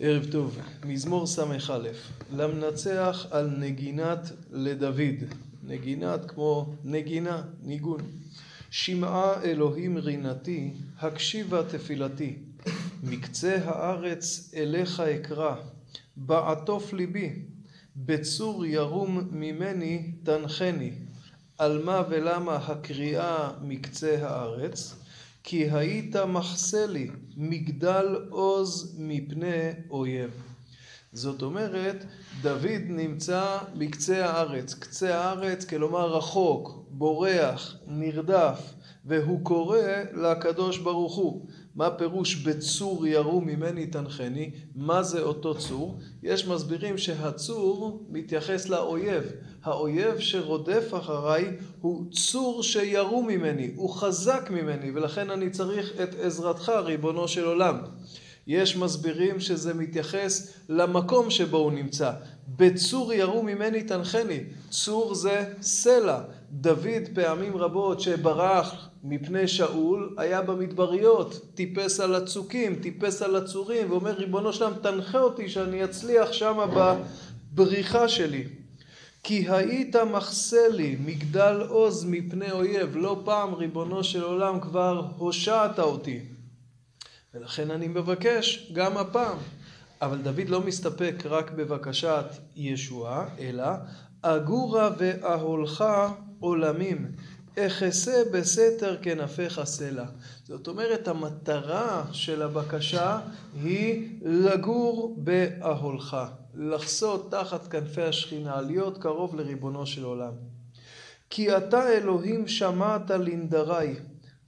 ערב טוב, מזמור ס"א, למנצח על נגינת לדוד, נגינת כמו נגינה, ניגון. שמעה אלוהים רינתי, הקשיבה תפילתי, מקצה הארץ אליך אקרא, בעטוף ליבי, בצור ירום ממני תנחני, על מה ולמה הקריאה מקצה הארץ? כי היית מחסה לי מגדל עוז מפני אויב. זאת אומרת, דוד נמצא בקצה הארץ. קצה הארץ, כלומר רחוק, בורח, נרדף, והוא קורא לקדוש ברוך הוא. מה פירוש בצור ירום ממני תנחני? מה זה אותו צור? יש מסבירים שהצור מתייחס לאויב. האויב שרודף אחריי הוא צור שירום ממני, הוא חזק ממני, ולכן אני צריך את עזרתך, ריבונו של עולם. יש מסבירים שזה מתייחס למקום שבו הוא נמצא. בצור ירום ממני תנחני. צור זה סלע. דוד פעמים רבות שברח מפני שאול היה במדבריות, טיפס על הצוקים, טיפס על הצורים ואומר ריבונו שלם תנחה אותי שאני אצליח שמה בבריחה שלי. כי היית מחסה לי מגדל עוז מפני אויב, לא פעם ריבונו של עולם כבר הושעת אותי. ולכן אני מבקש גם הפעם. אבל דוד לא מסתפק רק בבקשת ישועה, אלא אגורה ואהולך עולמים, אחסה בסתר כנפיך סלע. זאת אומרת, המטרה של הבקשה היא לגור באהולך, לחסות תחת כנפי השכינה, להיות קרוב לריבונו של עולם. כי אתה אלוהים שמעת לנדרי,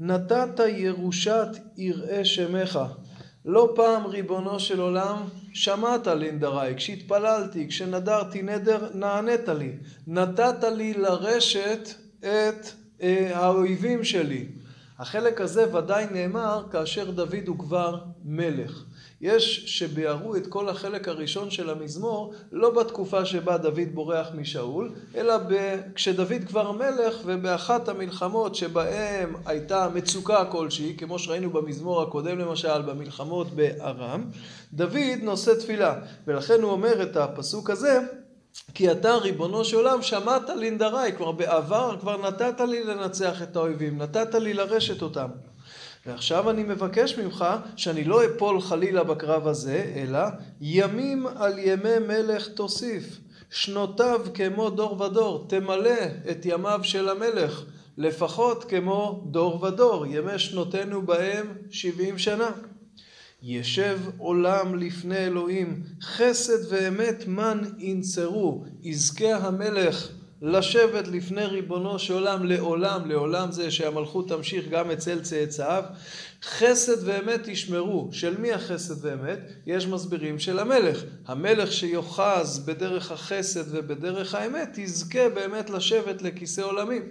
נתת ירושת יראה שמך. לא פעם ריבונו של עולם שמעת לנדרי, כשהתפללתי, כשנדרתי נדר, נענית לי. נתת לי לרשת את אה, האויבים שלי. החלק הזה ודאי נאמר כאשר דוד הוא כבר מלך. יש שביארו את כל החלק הראשון של המזמור לא בתקופה שבה דוד בורח משאול, אלא ב... כשדוד כבר מלך ובאחת המלחמות שבהם הייתה מצוקה כלשהי, כמו שראינו במזמור הקודם למשל, במלחמות בארם, דוד נושא תפילה. ולכן הוא אומר את הפסוק הזה כי אתה ריבונו של עולם שמעת לנדרי, כלומר בעבר כבר נתת לי לנצח את האויבים, נתת לי לרשת אותם. ועכשיו אני מבקש ממך שאני לא אפול חלילה בקרב הזה, אלא ימים על ימי מלך תוסיף, שנותיו כמו דור ודור, תמלא את ימיו של המלך, לפחות כמו דור ודור, ימי שנותינו בהם שבעים שנה. ישב עולם לפני אלוהים, חסד ואמת מן ינצרו, יזכה המלך לשבת לפני ריבונו של עולם לעולם, לעולם זה שהמלכות תמשיך גם אצל צאצאיו, חסד ואמת ישמרו. של מי החסד ואמת? יש מסבירים של המלך. המלך שיוחז בדרך החסד ובדרך האמת, יזכה באמת לשבת לכיסא עולמים.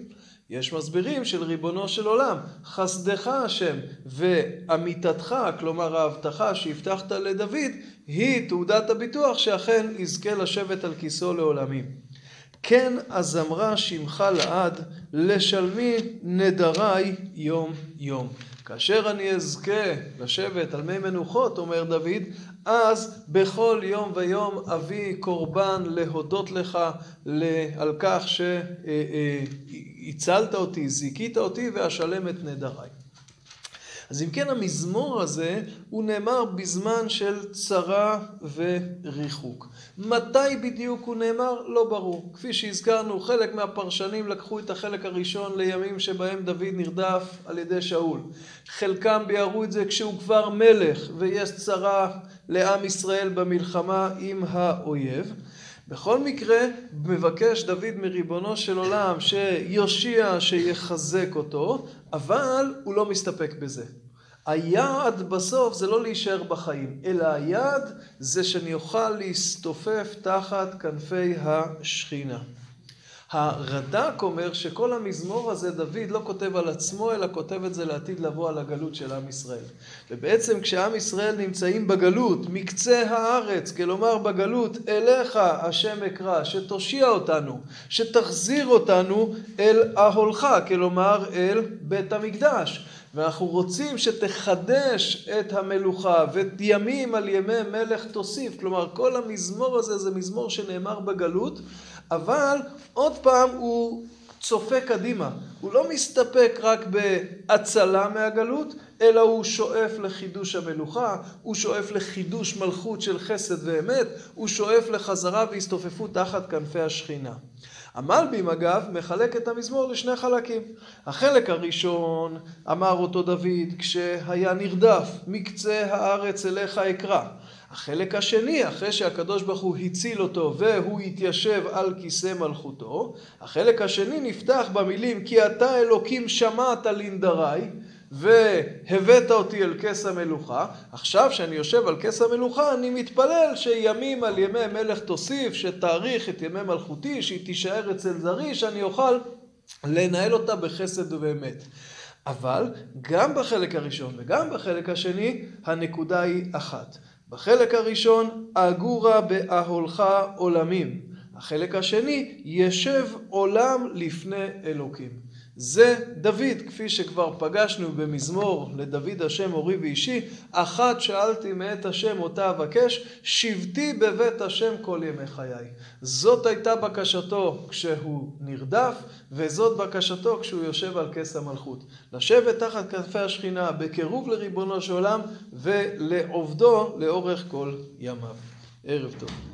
יש מסבירים של ריבונו של עולם, חסדך השם ואמיתתך, כלומר ההבטחה שהבטחת לדוד, היא תעודת הביטוח שאכן יזכה לשבת על כיסאו לעולמים. כן הזמרה שמך לעד, לשלמי נדרי יום יום. כאשר אני אזכה לשבת על מי מנוחות, אומר דוד, אז בכל יום ויום אביא קורבן להודות לך על כך שהצלת אותי, זיכית אותי ואשלם את נדריי. אז אם כן המזמור הזה הוא נאמר בזמן של צרה וריחוק. מתי בדיוק הוא נאמר? לא ברור. כפי שהזכרנו, חלק מהפרשנים לקחו את החלק הראשון לימים שבהם דוד נרדף על ידי שאול. חלקם ביארו את זה כשהוא כבר מלך ויש צרה לעם ישראל במלחמה עם האויב. בכל מקרה, מבקש דוד מריבונו של עולם שיושיע, שיחזק אותו, אבל הוא לא מסתפק בזה. היעד בסוף זה לא להישאר בחיים, אלא היעד זה שאני אוכל להסתופף תחת כנפי השכינה. הרד"ק אומר שכל המזמור הזה דוד לא כותב על עצמו, אלא כותב את זה לעתיד לבוא על הגלות של עם ישראל. ובעצם כשעם ישראל נמצאים בגלות, מקצה הארץ, כלומר בגלות, אליך השם אקרא, שתושיע אותנו, שתחזיר אותנו אל אהולך, כלומר אל בית המקדש. ואנחנו רוצים שתחדש את המלוכה ואת ימים על ימי מלך תוסיף. כלומר, כל המזמור הזה זה מזמור שנאמר בגלות, אבל עוד פעם הוא צופה קדימה. הוא לא מסתפק רק בהצלה מהגלות, אלא הוא שואף לחידוש המלוכה, הוא שואף לחידוש מלכות של חסד ואמת, הוא שואף לחזרה והסתופפות תחת כנפי השכינה. המלבים אגב מחלק את המזמור לשני חלקים. החלק הראשון אמר אותו דוד כשהיה נרדף מקצה הארץ אליך אקרא. החלק השני אחרי שהקדוש ברוך הוא הציל אותו והוא התיישב על כיסא מלכותו, החלק השני נפתח במילים כי אתה אלוקים שמעת לנדרי והבאת אותי אל כס המלוכה, עכשיו שאני יושב על כס המלוכה אני מתפלל שימים על ימי מלך תוסיף, שתאריך את ימי מלכותי, שהיא תישאר אצל זרי, שאני אוכל לנהל אותה בחסד ובאמת. אבל גם בחלק הראשון וגם בחלק השני הנקודה היא אחת. בחלק הראשון אגורה באהלך עולמים. החלק השני ישב עולם לפני אלוקים. זה דוד, כפי שכבר פגשנו במזמור לדוד השם אורי ואישי, אחת שאלתי מאת השם אותה אבקש, שבתי בבית השם כל ימי חיי. זאת הייתה בקשתו כשהוא נרדף, וזאת בקשתו כשהוא יושב על כס המלכות. לשבת תחת כנפי השכינה בקירוב לריבונו של עולם ולעובדו לאורך כל ימיו. ערב טוב.